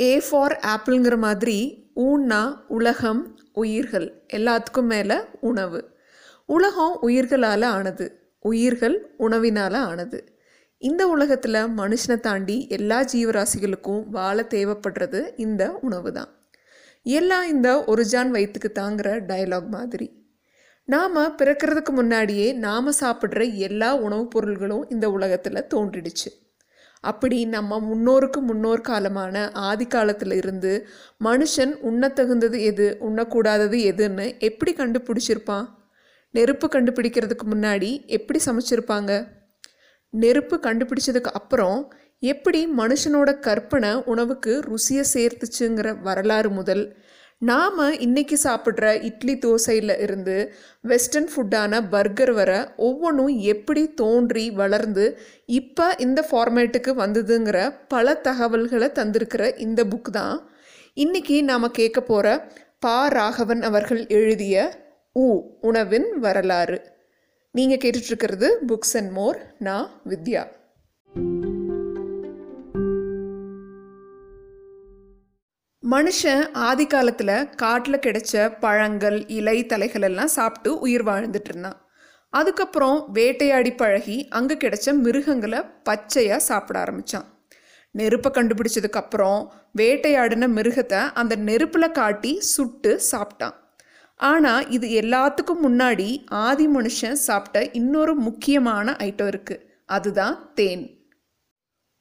A for ஆப்பிள்ங்கிற மாதிரி ஊன்னா உலகம் உயிர்கள் எல்லாத்துக்கும் மேலே உணவு. உலகம் உயிர்களால் ஆனது உயிர்கள் உணவினால் ஆனது. இந்த உலகத்தில் மனுஷனை தாண்டி எல்லா ஜீவராசிகளுக்கும் வாழ தேவைப்படுறது இந்த உணவு தான் எல்லாம் இந்த ஒரு ஜான் வயிற்றுக்கு தாங்குற டயலாக் மாதிரி. நாம் பிறக்கிறதுக்கு முன்னாடியே நாம் சாப்பிட்ற எல்லா உணவுப் பொருள்களும் இந்த உலகத்தில் தோன்றிடுச்சு. அப்படி நம்ம முன்னோருக்கு முன்னோர் காலமான ஆதி காலத்தில் இருந்து மனுஷன் உண்ணத்தகுந்தது எது உண்ணக்கூடாதது எதுன்னு எப்படி கண்டுபிடிச்சிருப்பான்? நெருப்பு கண்டுபிடிக்கிறதுக்கு முன்னாடி எப்படி சமைச்சிருப்பாங்க? நெருப்பு கண்டுபிடிச்சதுக்கு அப்புறம் எப்படி மனுஷனோட கற்பனை உணவுக்கு ருசியை சேர்த்துச்சுங்கிற வரலாறு முதல் நாம் இன்றைக்கி சாப்பிட்ற இட்லி தோசையில் இருந்து வெஸ்டர்ன் ஃபுட்டான பர்கர் வர ஒவ்வொன்றும் எப்படி தோன்றி வளர்ந்து இப்போ இந்த ஃபார்மேட்டுக்கு வந்ததுங்கிற பல தகவல்களை தந்திருக்கிற இந்த புக் தான். இன்றைக்கி நாம் கேட்க போகிற பா ராகவன் அவர்கள் எழுதிய உ உணவின் வரலாறு. நீங்கள் கேட்டுட்ருக்கிறது புக்ஸ் அண்ட் மோர் நான் வித்யா. மனுஷன் ஆதி காலத்தில் காட்டில் கிடைச்ச பழங்கள் இலை தலைகள் எல்லாம் சாப்பிட்டு உயிர் வாழ்ந்துட்டு இருந்தான். அதுக்கப்புறம் வேட்டையாடி பழகி அங்கே கிடைச்ச மிருகங்களை பச்சையாக சாப்பிட ஆரம்பித்தான் நெருப்பை கண்டுபிடிச்சதுக்கப்புறம் வேட்டையாடின மிருகத்தை அந்த நெருப்பில் காட்டி சுட்டு சாப்பிட்டான். ஆனால் இது எல்லாத்துக்கும் முன்னாடி ஆதி மனுஷன் சாப்பிட்ட இன்னொரு முக்கியமான ஐட்டம் இருக்குது அதுதான் தேன்.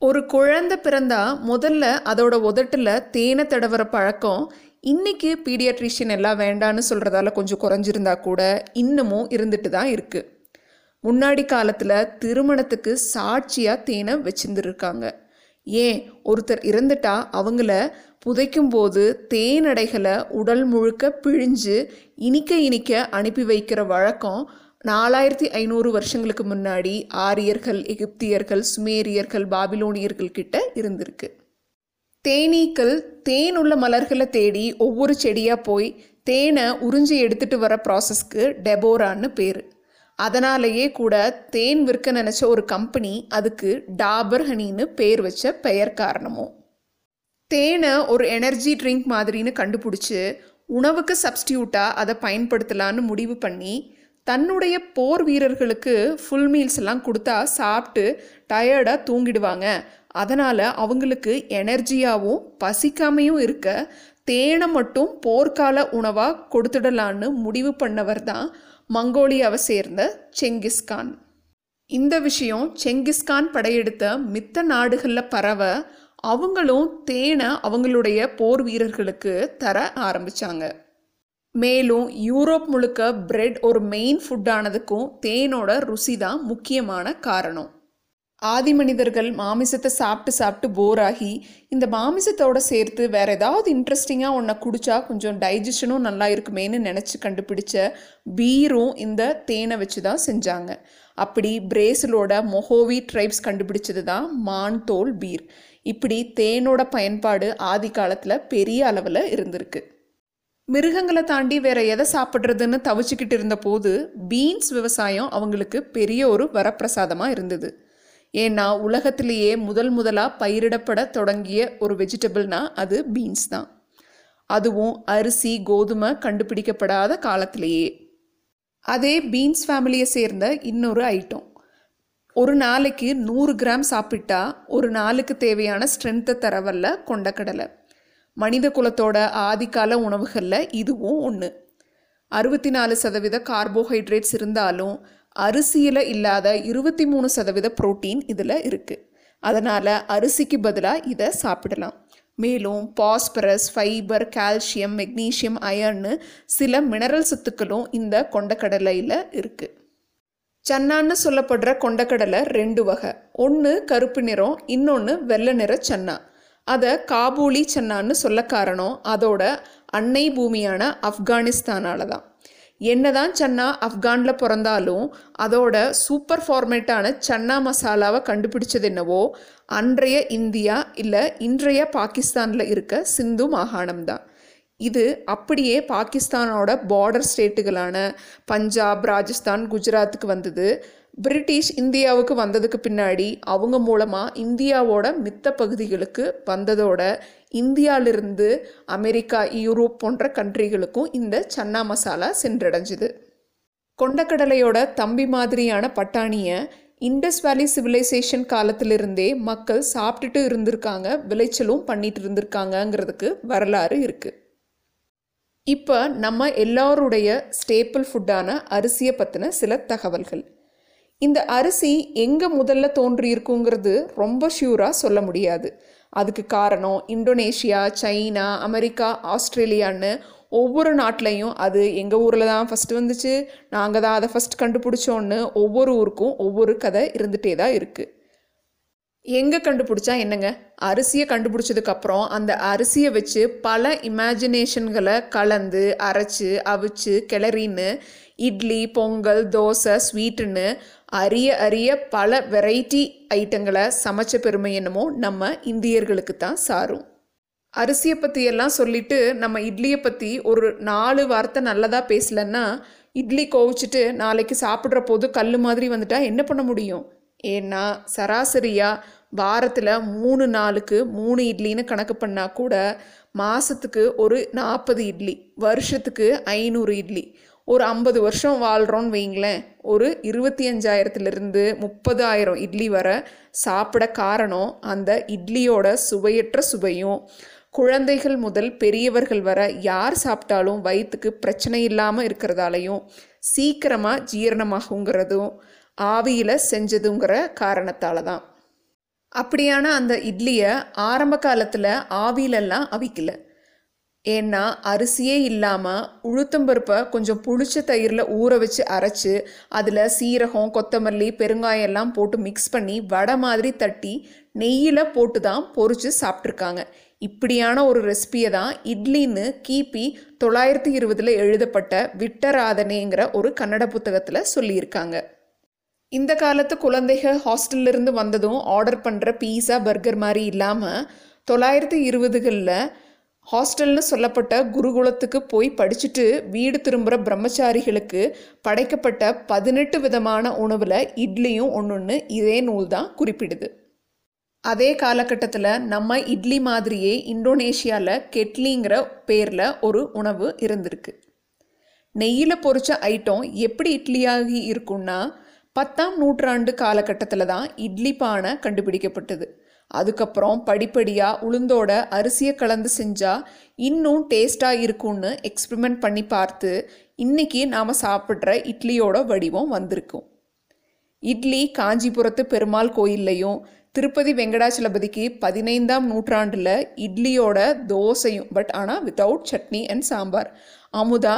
ஒரு குழந்தை பிறந்தா முதல்ல அதோட உதட்டில் தேனை தடவுற பழக்கம் இன்றைக்கி பீடியாட்ரிஷியன் எல்லாம் வேண்டான்னு சொல்கிறதால கொஞ்சம் குறைஞ்சிருந்தா கூட இன்னமும் இருந்துட்டு தான் இருக்குது முன்னாடி காலத்தில் திருமணத்துக்கு சாட்சியாக தேனை வச்சுருந்துருக்காங்க. ஏன்? ஒருத்தர் இறந்துட்டா அவங்கள புதைக்கும் போது தேனடைகளை உடல் முழுக்க பிழிஞ்சு இனிக்க இனிக்க அனுப்பி வைக்கிற வழக்கம் நாலாயிரத்தி ஐநூறு வருஷங்களுக்கு முன்னாடி ஆரியர்கள் எகிப்தியர்கள் சுமேரியர்கள் பாபிலோனியர்கள் கிட்ட இருந்திருக்கு. தேனீக்கள் தேன் உள்ள மலர்களை தேடி ஒவ்வொரு செடியாக போய் தேனை உறிஞ்சி எடுத்துட்டு வர ப்ராசஸ்க்கு டெபோரான்னு பேர். அதனாலேயே கூட தேன் விற்க நினச்ச ஒரு கம்பெனி அதுக்கு டாபர் ஹனின்னு பேர் வச்ச பெயர் காரணமும் தேனை ஒரு எனர்ஜி ட்ரிங்க் மாதிரின்னு கண்டுபிடிச்சி உணவுக்கு சப்ஸ்டியூட்டாக அதை பயன்படுத்தலான்னு முடிவு பண்ணி தன்னுடைய போர் வீரர்களுக்கு ஃபுல் மீல்ஸ் எல்லாம் கொடுத்தா சாப்பிட்டு டயர்டாக தூங்கிடுவாங்க. அதனால் அவங்களுக்கு எனர்ஜியாகவும் பசிக்காமையும் இருக்க தேனை மட்டும் போர்க்கால உணவாக கொடுத்துடலான்னு முடிவு பண்ணவர் தான் மங்கோலியாவை சேர்ந்த செங்கிஸ்கான் இந்த விஷயம் செங்கிஸ்கான் படையெடுத்த மித்த நாடுகளில் பரவ அவங்களும் தேனை அவங்களுடைய போர் வீரர்களுக்கு தர ஆரம்பித்தாங்க மேலும் யூரோப் முழுக்க பிரெட் ஒரு மெயின் ஃபுட்டானதுக்கும் தேனோட ருசி தான் முக்கியமான காரணம். ஆதி மனிதர்கள் மாமிசத்தை சாப்பிட்டு சாப்பிட்டு போர் ஆகி இந்த மாமிசத்தோட சேர்த்து வேற ஏதாவது இன்ட்ரெஸ்டிங்காக ஒன்றை குடிச்சா கொஞ்சம் டைஜஷனும் நல்லா இருக்குமேன்னு நினச்சி கண்டுபிடிச்ச பீரும் இந்த தேனை வச்சு தான் செஞ்சாங்க. அப்படி பிரேசிலோட மொஹோவி ட்ரைப்ஸ் கண்டுபிடிச்சது தான் மான் தோல் பீர். இப்படி தேனோட பயன்பாடு ஆதி காலத்தில் பெரிய அளவில் இருந்திருக்கு. மிருகங்களை தாண்டி வேற எதை சாப்பிட்றதுன்னு தவிச்சுக்கிட்டு இருந்த போது பீன்ஸ் விவசாயம் அவங்களுக்கு பெரிய ஒரு வரப்பிரசாதமாக இருந்தது. ஏன்னா உலகத்திலேயே முதல் முதலாக பயிரிடப்பட தொடங்கிய ஒரு வெஜிடபிள்னா அது பீன்ஸ் தான். அதுவும் அரிசி கோதுமை கண்டுபிடிக்கப்படாத காலத்திலேயே. அதே பீன்ஸ் ஃபேமிலியை சேர்ந்த இன்னொரு ஐட்டம் ஒரு நாளைக்கு நூறு கிராம் சாப்பிட்டா ஒரு நாளுக்கு தேவையான ஸ்ட்ரென்த்தை தரவல்ல கொண்டக்கடலை மனித குலத்தோட ஆதிக்கால உணவுகளில் இதுவும் ஒன்று அறுபத்தி நாலு சதவீத கார்போஹைட்ரேட்ஸ் இருந்தாலும் அரிசியில் இல்லாத இருபத்தி மூணு சதவீத புரோட்டீன் இதில் இருக்குது அதனால் அரிசிக்கு பதிலாக இதை சாப்பிடலாம். மேலும் phosphorus fibre calcium magnesium iron சில மினரல் சத்துக்களும் இந்த கொண்டக்கடலையில் இருக்குது சன்னான்னு சொல்லப்படுற கொண்டக்கடலை ரெண்டு வகை. ஒன்று கருப்பு நிறம் இன்னொன்று வெள்ளை நிற சன்னா. அதை காபூலி சன்னான்னு சொல்ல காரணம் அதோட அன்னை பூமியான ஆப்கானிஸ்தானால தான் என்னதான் சன்னா ஆப்கானில் பிறந்தாலும் அதோட சூப்பர் ஃபார்மேட்டான சன்னா மசாலாவை கண்டுபிடிச்சது என்னவோ அன்றைய இந்தியா இல்லை இன்றைய பாகிஸ்தானில் இருக்க சிந்து மாகாணம் தான் இது அப்படியே பாகிஸ்தானோட பார்டர் ஸ்டேட்டுகளான பஞ்சாப் ராஜஸ்தான் குஜராத்துக்கு வந்தது. பிரிட்டிஷ் இந்தியாவுக்கு வந்ததுக்கு பின்னாடி அவங்க மூலமாக இந்தியாவோட மித்த பகுதிகளுக்கு வந்ததோட இந்தியாவிலிருந்து அமெரிக்கா யூரோப் போன்ற கண்ட்ரிகளுக்கும் இந்த சன்னா மசாலா சென்றடைஞ்சுது. கொண்டக்கடலையோட தம்பி மாதிரியான பட்டாணியை இண்டஸ் வேலி சிவிலைசேஷன் காலத்திலிருந்தே மக்கள் சாப்பிட்டுட்டு இருந்திருக்காங்க விளைச்சலும் பண்ணிட்டு இருந்திருக்காங்கங்கிறதுக்கு வரலாறு இருக்குது இப்போ நம்ம எல்லாருடைய ஸ்டேப்பிள் ஃபுட்டான அரிசியை பற்றின சில தகவல்கள். இந்த அரிசி எங்கே முதல்ல தோன்றியிருக்குங்கிறது ரொம்ப ஷியூராக சொல்ல முடியாது. அதுக்கு காரணம் இந்தோனேஷியா சைனா அமெரிக்கா ஆஸ்திரேலியான்னு ஒவ்வொரு நாட்டிலையும் அது எங்கள் ஊரில் தான் ஃபஸ்ட்டு வந்துச்சு. நாங்கள் தான் அதை ஃபஸ்ட் கண்டுபிடிச்சோன்னு ஒவ்வொரு ஊருக்கும் ஒவ்வொரு கதை இருந்துகிட்டே தான் இருக்குது எங்கே கண்டுபிடிச்சா என்னங்க? அரிசியை கண்டுபிடிச்சதுக்கப்புறம் அந்த அரிசியை வச்சு பல இமேஜினேஷன்களை கலந்து அரைச்சு அவிச்சு கிளறின்னு இட்லி பொங்கல் தோசை ஸ்வீட்டுன்னு அரிய அரிய பல வெரைட்டி ஐட்டங்களை சமைச்ச பெருமை என்னமோ நம்ம இந்தியர்களுக்கு தான் சாரும். அரிசியை பற்றி எல்லாம் சொல்லிட்டு நம்ம இட்லியை பற்றி ஒரு நாலு வார்த்தை நல்லதாக பேசலன்னா இட்லி கோவிச்சிட்டு நாளைக்கு சாப்பிட்ற போது கல் மாதிரி வந்துட்டா என்ன பண்ண முடியும்? ஏன்னா சராசரியாக வாரத்தில் மூணு நாளுக்கு மூணு இட்லின்னு கணக்கு பண்ணால் கூட மாதத்துக்கு ஒரு நாற்பது இட்லி வருஷத்துக்கு ஐநூறு இட்லி ஒரு ஐம்பது வருஷம் வாழ்கிறோன்னு வைங்களேன் ஒரு இருபத்தி அஞ்சாயிரத்துலேருந்து முப்பதாயிரம் இட்லி வர சாப்பிட காரணம் அந்த இட்லியோட சுவையற்ற சுவையும். குழந்தைகள் முதல் பெரியவர்கள் வர யார் சாப்பிட்டாலும் வயிற்றுக்கு பிரச்சனை இல்லாமல் இருக்கிறதாலையும் சீக்கிரமாக ஜீரணமாகுங்கிறதும் ஆவியில் செஞ்சதுங்கிற காரணத்தால் தான் அப்படியான அந்த இட்லியை ஆரம்ப காலத்தில் ஆவியிலெல்லாம் அவிக்கலை. ஏன்னா அரிசியே இல்லாமல் உளுத்தம்பருப்பை கொஞ்சம் புளிச்ச தயிரில் ஊற வச்சு அரைச்சி அதில் சீரகம் கொத்தமல்லி பெருங்காயம் எல்லாம் போட்டு மிக்ஸ் பண்ணி வடை மாதிரி தட்டி நெய்யில் போட்டு தான் பொறிச்சு சாப்பிட்ருக்காங்க இப்படியான ஒரு ரெசிபியை தான் இட்லின்னு கிபி தொள்ளாயிரத்தி இருபதில் எழுதப்பட்ட விட்டராதனேங்கிற ஒரு கன்னட புத்தகத்தில் சொல்லியிருக்காங்க. இந்த காலத்து குழந்தைகள் ஹாஸ்டல்லிருந்து வந்ததும் ஆர்டர் பண்ணுற பீஸா பர்கர் மாதிரி இல்லாமல் தொள்ளாயிரத்தி இருபதுகளில் ஹாஸ்டல்னு சொல்லப்பட்ட குருகுலத்துக்கு போய் படிச்சுட்டு வீடு திரும்புகிற பிரம்மச்சாரிகளுக்கு படைக்கப்பட்ட பதினெட்டு விதமான உணவில் இட்லியும் ஒன்று இதே நூல் தான் குறிப்பிடுது. அதே காலகட்டத்தில் நம்ம இட்லி மாதிரியே இந்தோனேஷியாவில் கெட்லிங்கிற பேரில் ஒரு உணவு இருந்திருக்கு. நெய்யில் பொரிச்ச ஐட்டம் எப்படி இட்லியாகி இருக்குன்னா பத்தாம் நூற்றாண்டு காலகட்டத்தில் தான் இட்லி பானை கண்டுபிடிக்கப்பட்டது. அதுக்கப்புறம் படிப்படியாக உளுந்தோட அரிசியை கலந்து செஞ்சால் இன்னும் டேஸ்ட்டாக இருக்கும்னு எக்ஸ்பிரிமெண்ட் பண்ணி பார்த்து இன்றைக்கி நாம் சாப்பிட்ற இட்லியோட வடிவம் வந்திருக்கும். இட்லி காஞ்சிபுரத்து பெருமாள் கோயில்லையும் திருப்பதி வெங்கடாச்சலபதிக்கு பதினைந்தாம் நூற்றாண்டில் இட்லியோட தோசையும் பட் ஆனால் வித்தவுட் சட்னி அண்ட் சாம்பார். அமுதா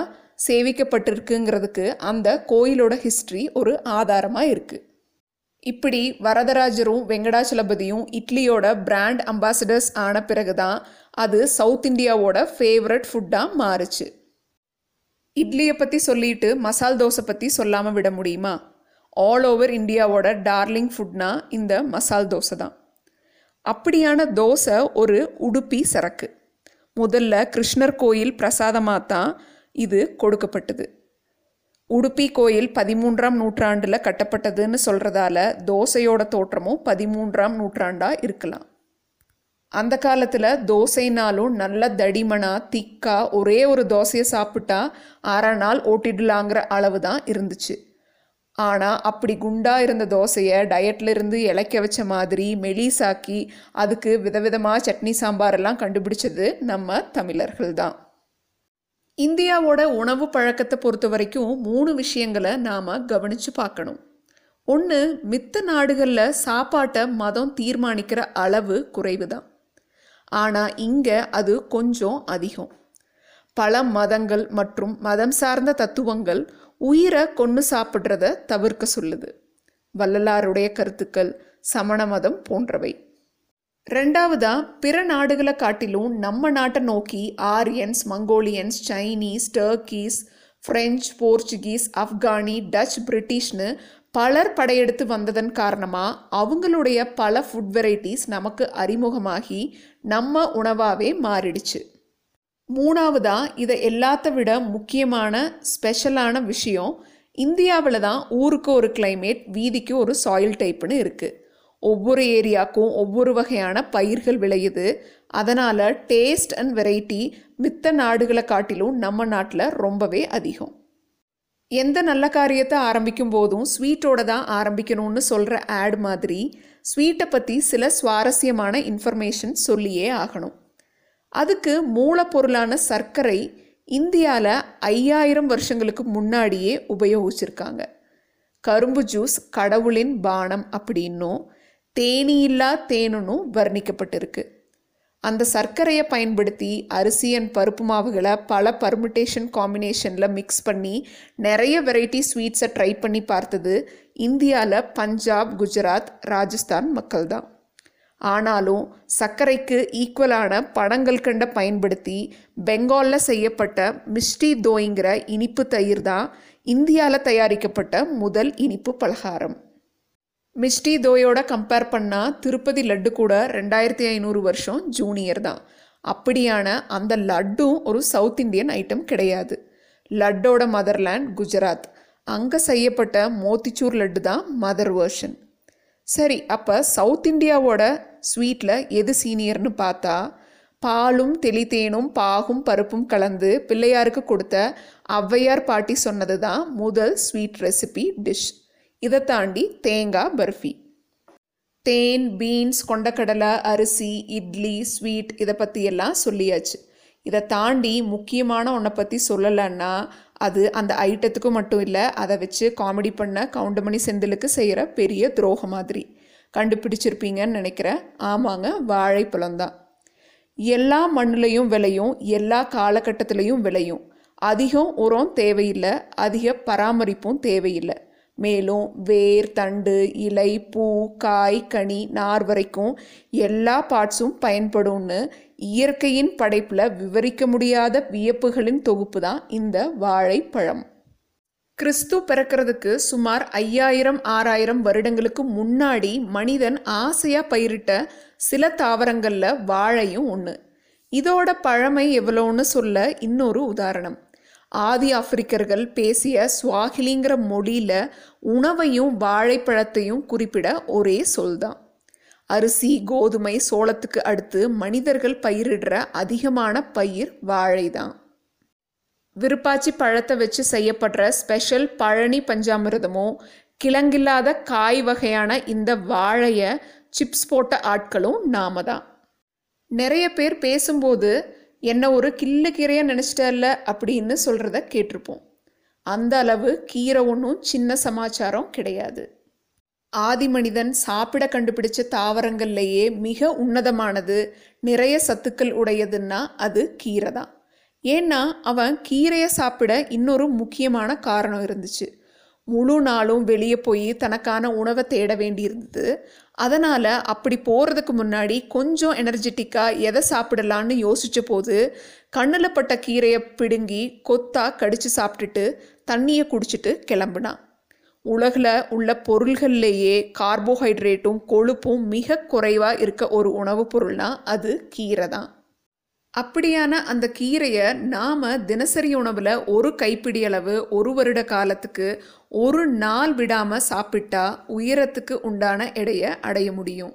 சேவிக்கப்பட்டிருக்குங்கிறதுக்கு அந்த கோயிலோட ஹிஸ்ட்ரி ஒரு ஆதாரமாக இருக்குது இப்படி வரதராஜரும் வெங்கடாச்சலபதியும் இட்லியோட பிராண்ட் அம்பாசிடர்ஸ் ஆன பிறகு தான் அது சவுத் இந்தியாவோட ஃபேவரட் ஃபுட்டாக மாறுச்சு. இட்லியை பற்றி சொல்லிட்டு மசால் தோசை பற்றி சொல்லாமல் விட முடியுமா? ஆல் ஓவர் இந்தியாவோட டார்லிங் ஃபுட்னா இந்த மசால் தோசை தான். அப்படியான தோசை ஒரு உடுப்பி சரக்கு. முதல்ல கிருஷ்ணர் கோயில் பிரசாதமாக தான் இது கொடுக்கப்பட்டது. உடுப்பி கோயில் பதிமூன்றாம் நூற்றாண்டில் கட்டப்பட்டதுன்னு சொல்கிறதால தோசையோட தோற்றமும் பதிமூன்றாம் நூற்றாண்டாக இருக்கலாம். அந்த காலத்தில் தோசைனாலும் நல்ல தடிமனாக திக்கா ஒரே ஒரு தோசையை சாப்பிட்டா அரை நாள் ஓட்டிடலாங்கிற அளவு தான் இருந்துச்சு. ஆனால் அப்படி குண்டாக இருந்த தோசையை டயட்டில் இருந்து இலைக்க வச்ச மாதிரி மெலிசாக்கி அதுக்கு விதவிதமாக சட்னி சாம்பாரெல்லாம் கண்டுபிடிச்சது நம்ம தமிழர்கள் தான் இந்தியாவோட உணவு பழக்கத்தை பொறுத்த வரைக்கும் மூணு விஷயங்களை நாம் கவனித்து பார்க்கணும். ஒன்று மித்த நாடுகளில் சாப்பாட்டை மதம் தீர்மானிக்கிற அளவு குறைவு தான் ஆனால் இங்கே அது கொஞ்சம் அதிகம். பல மதங்கள் மற்றும் மதம் சார்ந்த தத்துவங்கள் உயிரை கொன்று சாப்பிட்றத தவிர்க்க சொல்லுது. வள்ளலாருடைய கருத்துக்கள் சமண மதம் போன்றவை. ரெண்டாவதா பிற நாடுகளை காட்டிலும் நம்ம நாட்டை நோக்கி Aryans Mongolians Chinese Turkish French Portuguese Afghani Dutch பிரிட்டிஷ்னு பலர் படையெடுத்து வந்ததன் காரணமாக அவங்களுடைய பல ஃபுட் வெரைட்டிஸ் நமக்கு அறிமுகமாகி நம்ம உணவாகவே மாறிடுச்சு. மூணாவதா இதை எல்லாத்த விட முக்கியமான ஸ்பெஷலான விஷயம் இந்தியாவில் தான் ஊருக்கு ஒரு கிளைமேட் வீதிக்கு ஒரு சாயில் டைப்னு இருக்குது ஒவ்வொரு ஏரியாவுக்கும் ஒவ்வொரு வகையான பயிர்கள் விளையுது. அதனால் டேஸ்ட் அண்ட் வெரைட்டி மித்த நாடுகளை காட்டிலும் நம்ம நாட்டில் ரொம்பவே அதிகம். எந்த நல்ல காரியத்தை ஆரம்பிக்கும் போதும் ஸ்வீட்டோட தான் ஆரம்பிக்கணும்னு சொல்கிற ஆட் மாதிரி ஸ்வீட்டை பற்றி சில சுவாரஸ்யமான இன்ஃபர்மேஷன் சொல்லியே ஆகணும். அதுக்கு மூலப்பொருளான சர்க்கரை இந்தியாவில் ஐயாயிரம் வருஷங்களுக்கு முன்னாடியே உபயோகிச்சிருக்காங்க. கரும்பு ஜூஸ் கடவுளின் பானம் அப்படின்னும் தேனியில்லா தேனுன்னும் வர்ணிக்கப்பட்டிருக்கு. அந்த சர்க்கரையை பயன்படுத்தி அரிசி அண்ட் பருப்பு மாவுகளை பல பர்முட்டேஷன் காம்பினேஷனில் மிக்ஸ் பண்ணி நிறைய வெரைட்டி ஸ்வீட்ஸை ட்ரை பண்ணி பார்த்தது இந்தியாவில் பஞ்சாப் குஜராத் ராஜஸ்தான் மக்கள் தான். ஆனாலும் சர்க்கரைக்கு ஈக்குவலான பணங்கள் கண்ட பயன்படுத்தி பெங்காலில் செய்யப்பட்ட மிஸ்டி தோய்ங்கிற இனிப்பு தயிர் தான் இந்தியாவில் தயாரிக்கப்பட்ட முதல் இனிப்பு பலகாரம். மிஸ்டி தோயோட கம்பேர் பண்ணால் திருப்பதி லட்டு கூட ரெண்டாயிரத்தி ஐநூறு வருஷம் ஜூனியர் தான். அப்படியான அந்த லட்டும் ஒரு சவுத் இந்தியன் ஐட்டம் கிடையாது. லட்டோட மதர்லேண்ட் குஜராத். அங்கே செய்யப்பட்ட மோத்திச்சூர் லட்டு தான் மதர் வேர்ஷன் சரி அப்போ சவுத் இந்தியாவோட ஸ்வீட்டில் எது சீனியர்னு பார்த்தா பாலும் தெளித்தேனும் பாகும் பருப்பும் கலந்து பிள்ளையாருக்கு கொடுத்த ஔவையார் பாட்டி சொன்னது தான் முதல் ஸ்வீட் ரெசிபி டிஷ் இதை தாண்டி தேங்காய் பர்ஃபி. தேன் பீன்ஸ் கொண்டக்கடலை அரிசி இட்லி ஸ்வீட் இதை பற்றி எல்லாம் சொல்லியாச்சு. இதை தாண்டி முக்கியமான ஒன்றை பற்றி சொல்லலைன்னா அது அந்த ஐட்டத்துக்கு மட்டும் இல்லை அதை வச்சு காமெடி பண்ண கவுண்டமணி செந்திலுக்கு செய்கிற பெரிய துரோகம் மாதிரி. கண்டுபிடிச்சிருப்பீங்கன்னு நினைக்கிறேன். ஆமாங்க வாழைப்பழம் தான். எல்லா மண்ணுலையும் விளையும் எல்லா காலகட்டத்திலையும் விளையும். அதிகம் உரம் தேவையில்லை அதிக பராமரிப்பும் தேவையில்லை. மேலும் வேர் தண்டு இலை பூ காய் கனி நார் வரைக்கும் எல்லா பார்ட்ஸும் பயன்படும்னு இயற்கையின் படைப்பில் விவரிக்க முடியாத வியப்புகளின் தொகுப்பு தான் இந்த வாழைப்பழம். கிறிஸ்து பிறக்கிறதுக்கு சுமார் ஐயாயிரம் ஆறாயிரம் வருடங்களுக்கு முன்னாடி மனிதன் ஆசையாக பயிரிட்ட சில தாவரங்களில் வாழையும் ஒன்று இதோட பழமை எவ்வளோன்னு சொல்ல இன்னொரு உதாரணம். ஆதி ஆப்பிரிக்கர்கள் பேசிய ஸ்வாஹிலிங்கிற மொழியில் உணவையும் வாழைப்பழத்தையும் குறிப்பிட ஒரே சொல் தான் அரிசி கோதுமை சோளத்துக்கு அடுத்து மனிதர்கள் பயிரிடுற அதிகமான பயிர் வாழை தான் விருப்பாச்சி பழத்தை வச்சு செய்யப்படுற ஸ்பெஷல் பழனி பஞ்சாமிரதமும் கிழங்கில்லாத காய் வகையான இந்த வாழையை சிப்ஸ் போட்ட ஆட்களும் நாம தான் நிறைய பேர் பேசும்போது என்ன ஒரு கில்லு கீரையாக நினச்சிட்டல்ல அப்படின்னு சொல்கிறத கேட்டிருப்போம். அந்த அளவு கீரை ஒன்றும் சின்ன சமாச்சாரம் கிடையாது. ஆதி மனிதன் சாப்பிட கண்டுபிடிச்ச தாவரங்கள்லேயே மிக உன்னதமானது நிறைய சத்துக்கள் உடையதுன்னா அது கீரை தான். ஏன்னா அவன் கீரையை சாப்பிட இன்னொரு முக்கியமான காரணம் இருந்துச்சு. முழு நாளும் வெளியே போய் தனக்கான உணவை தேட வேண்டியிருந்தது. அதனால் அப்படி போகிறதுக்கு முன்னாடி கொஞ்சம் எனர்ஜெட்டிக்காக எதை சாப்பிடலான்னு யோசித்த போது கண்ணில் பட்ட கீரையை பிடுங்கி கொத்தாக கடித்து சாப்பிட்டுட்டு தண்ணியை குடிச்சிட்டு கிளம்புனான் உலகில் உள்ள பொருள்கள்லேயே கார்போஹைட்ரேட்டும் கொழுப்பும் மிக குறைவாக இருக்க ஒரு உணவுப் பொருள்னால் அது கீரை தான். அப்படியான அந்த கீரையை நாம் தினசரி உணவில் ஒரு கைப்பிடி அளவு ஒரு வருட காலத்துக்கு ஒரு நாள் விடாமல் சாப்பிட்டா உயரத்துக்கு உண்டான எடையை அடைய முடியும்.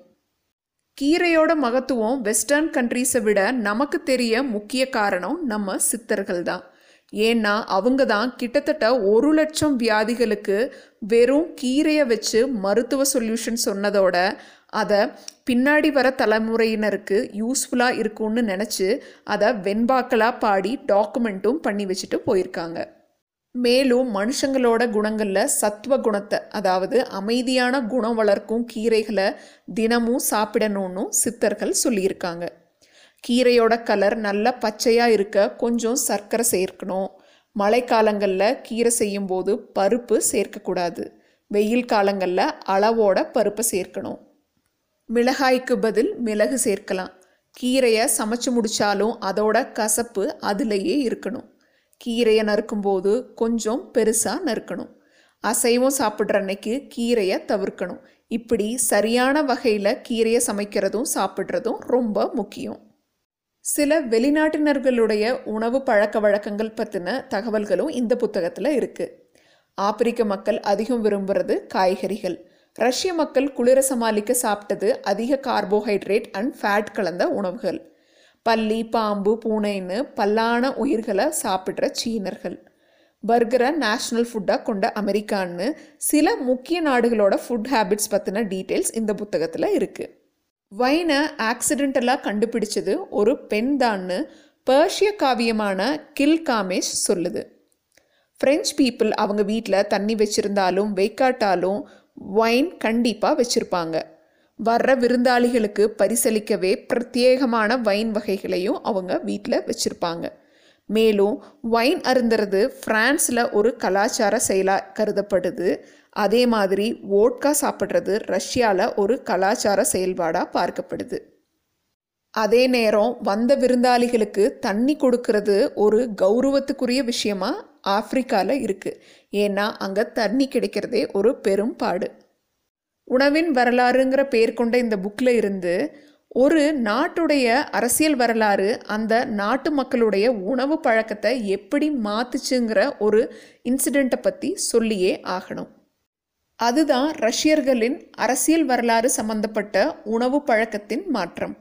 கீரையோட மகத்துவம் வெஸ்டர்ன் கண்ட்ரீஸை விட நமக்கு தெரிய முக்கிய காரணம் நம்ம சித்தர்கள் தான். ஏன்னா அவங்க தான் கிட்டத்தட்ட ஒரு லட்சம் வியாதிகளுக்கு வெறும் கீரையை வச்சு மருத்துவ சொல்யூஷன் சொன்னதோட அதை பின்னாடி வர தலைமுறையினருக்கு யூஸ்ஃபுல்லாக இருக்கும்னு நினச்சி அதை வெண்பாக்களாக பாடி டாக்குமெண்ட்டும் பண்ணி வச்சுட்டு போயிருக்காங்க. மேலும் மனுஷங்களோட குணங்களில் சத்துவ குணத்தை அதாவது அமைதியான குணம் வளர்க்கும் கீரைகளை தினமும் சாப்பிடணும்னு சித்தர்கள் சொல்லியிருக்காங்க. கீரையோட கலர் நல்ல பச்சையாக இருக்க கொஞ்சம் சர்க்கரை சேர்க்கணும். மழைக்காலங்களில் கீரை செய்யும்போது பருப்பு சேர்க்கக்கூடாது. வெயில் காலங்களில் அளவோட பருப்பை சேர்க்கணும். மிளகாய்க்கு பதில் மிளகு சேர்க்கலாம். கீரையை சமைச்சு முடித்தாலும் அதோட கசப்பு அதிலேயே இருக்கணும். கீரையை நறுக்கும்போது கொஞ்சம் பெருசாக நறுக்கணும். அசைவம் சாப்பிட்ற அன்னைக்கு கீரையை தவிர்க்கணும். இப்படி சரியான வகையில் கீரையை சமைக்கிறதும் சாப்பிட்றதும் ரொம்ப முக்கியம். சில வெளிநாட்டினர்களுடைய உணவு பழக்க வழக்கங்கள் பற்றின தகவல்களும் இந்த புத்தகத்தில் இருக்குது ஆப்பிரிக்க மக்கள் அதிகம் விரும்புகிறது காய்கறிகள். ரஷ்ய மக்கள் குளிர சமாளிக்க சாப்பிட்டது அதிக கார்போஹைட்ரேட் அண்ட் ஃபேட் கலந்த உணவுகள். பல்லி பாம்பு பூனைன்னு பல்லான உயிர்களை சாப்பிட்ற சீனர்கள். பர்கரை நேஷ்னல் ஃபுட்டாக கொண்ட அமெரிக்கான்னு சில முக்கிய நாடுகளோட ஃபுட் ஹேபிட்ஸ் பற்றின டீட்டெயில்ஸ் இந்த புத்தகத்தில் இருக்குது வைனை ஆக்சிடென்டலாக கண்டுபிடிச்சது ஒரு பெண் தான்னு பர்ஷிய காவியமான கில் காமேஷ் சொல்லுது. ஃப்ரெஞ்ச் பீப்புள் அவங்க வீட்டில் தண்ணி வச்சுருந்தாலும் வெய்க்காட்டாலும் வைன் கண்டிப்பாக வச்சுருப்பாங்க. வர்ற விருந்தாளிகளுக்கு பரிசளிக்கவே பிரத்யேகமான வைன் வகைகளையும் அவங்க வீட்டில் வச்சுருப்பாங்க. மேலும் வைன் அருந்துறது ஃப்ரான்ஸில் ஒரு கலாச்சார செயலாக கருதப்படுது. அதே மாதிரி ஓட்கா சாப்பிட்றது ரஷ்யாவில் ஒரு கலாச்சார செயல்பாடாக பார்க்கப்படுது. அதே நேரம் வந்த விருந்தாளிகளுக்கு தண்ணி கொடுக்கறது ஒரு கௌரவத்துக்குரிய விஷயமா ஆப்பிரிக்காவில் இருக்குது ஏன்னா அங்கே தண்ணி கிடைக்கிறதே ஒரு பெரும் பாடு உணவின் வரலாறுங்கிற பேர் கொண்ட இந்த புக்கில் இருந்து ஒரு நாட்டுடைய அரசியல் வரலாறு அந்த நாட்டு மக்களுடைய உணவு பழக்கத்தை எப்படி மாத்துச்சுங்கிற ஒரு இன்சிடெண்ட்டை பற்றி சொல்லியே ஆகணும். அதுதான் ரஷ்யர்களின் அரசியல் வரலாறு சம்பந்தப்பட்ட உணவு பழக்கத்தின் மாற்றம்.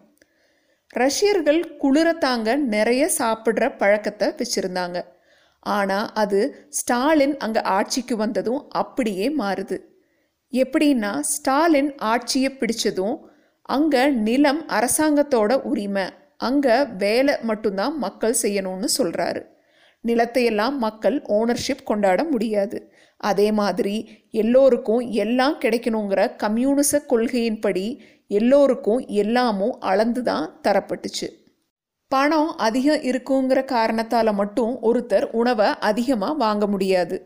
ரஷ்யர்கள் குளிர தாங்க நிறைய சாப்பிட்ற பழக்கத்தை வச்சுருந்தாங்க. ஆனால் அது ஸ்டாலின் அங்கே ஆட்சிக்கு வந்ததும் அப்படியே மாறுது. எப்படின்னா ஸ்டாலின் ஆட்சியை பிடிச்சதும் அங்கே நிலம் அரசாங்கத்தோட உரிமை. அங்கே வேலை மட்டும்தான் மக்கள் செய்யணும்னு சொல்கிறாரு நிலத்தையெல்லாம் மக்கள் ஓனர்ஷிப் கொண்டாட முடியாது. அதே மாதிரி எல்லோருக்கும் எல்லாம் கிடைக்கணுங்கிற கம்யூனிச கொள்கையின்படி எல்லோருக்கும் எல்லாமும் அளந்து தான் தரப்பட்டுச்சு. பணம் அதிகம் இருக்குங்கிற காரணத்தால் மட்டும் ஒருத்தர் உணவை அதிகமாக வாங்க முடியாது.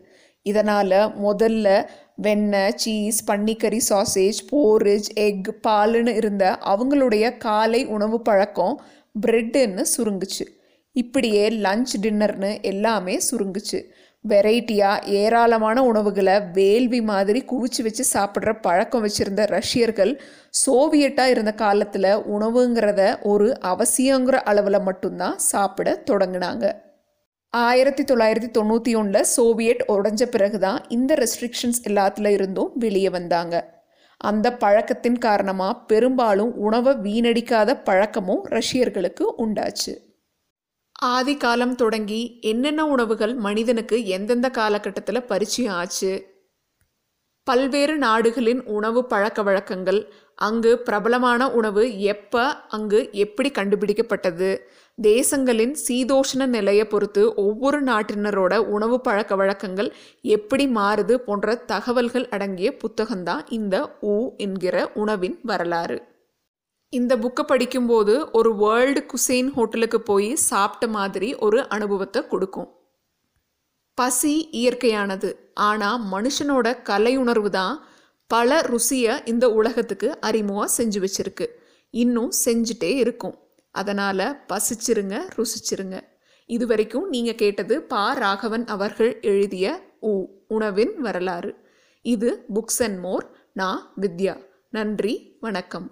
இதனால் முதல்ல வெண்ணெய் சீஸ் பன்னிக்கறி சாசேஜ் போரிஜ் எக் பாலுன்னு இருந்த அவங்களுடைய காலை உணவு பழக்கம் பிரெட்டுன்னு சுருங்குச்சு. இப்படியே லஞ்ச் டின்னர்னு எல்லாமே சுருங்குச்சு. வெரைட்டியாக ஏராளமான உணவுகளை வேள்வி மாதிரி குவிச்சு வச்சு சாப்பிட்ற பழக்கம் வச்சுருந்த ரஷ்யர்கள் சோவியட்டாக இருந்த காலத்தில் உணவுங்கிறத ஒரு அவசியங்கிற அளவில் மட்டும்தான் சாப்பிட தொடங்கினாங்க. ஆயிரத்தி தொள்ளாயிரத்தி தொண்ணூற்றி ஒன்றில் சோவியட் உடஞ்ச பிறகு தான் இந்த ரெஸ்ட்ரிக்ஷன்ஸ் எல்லாத்துல இருந்தும் வெளியே வந்தாங்க. அந்த பழக்கத்தின் காரணமாக பெரும்பாலும் உணவை வீணடிக்காத பழக்கமும் ரஷ்யர்களுக்கு உண்டாச்சு. ஆதி காலம் தொடங்கி என்னென்ன உணவுகள் மனிதனுக்கு எந்தெந்த காலகட்டத்தில் பரிச்சயம் ஆச்சு? பல்வேறு நாடுகளின் உணவு பழக்க வழக்கங்கள் அங்கு பிரபலமான உணவு எப்போ அங்கு எப்படி கண்டுபிடிக்கப்பட்டது? தேசங்களின் சீதோஷ்ண நிலையை பொறுத்து ஒவ்வொரு நாட்டினரோட உணவு பழக்க வழக்கங்கள் எப்படி மாறுது போன்ற தகவல்கள் அடங்கிய புத்தகம்தான் இந்த ஊ என்கிற உணவின் வரலாறு. இந்த புக்கை படிக்கும்போது ஒரு வேர்ல்டு குசைன் ஹோட்டலுக்கு போய் சாப்பிட்ட மாதிரி ஒரு அனுபவத்தை கொடுக்கும். பசி இயற்கையானது. ஆனால் மனுஷனோட கலை உணர்வு தான் பல ருசியை இந்த உலகத்துக்கு அறிமுகம் செஞ்சு வச்சிருக்கு. இன்னும் செஞ்சுட்டே இருக்கும். அதனால் பசிச்சிருங்க ருசிச்சிருங்க. இது வரைக்கும் நீங்கள் கேட்டது பா. ராகவன் அவர்கள் எழுதிய உ உணவின் வரலாறு. இது புக்ஸ் அண்ட் மோர் நான் வித்யா. நன்றி வணக்கம்.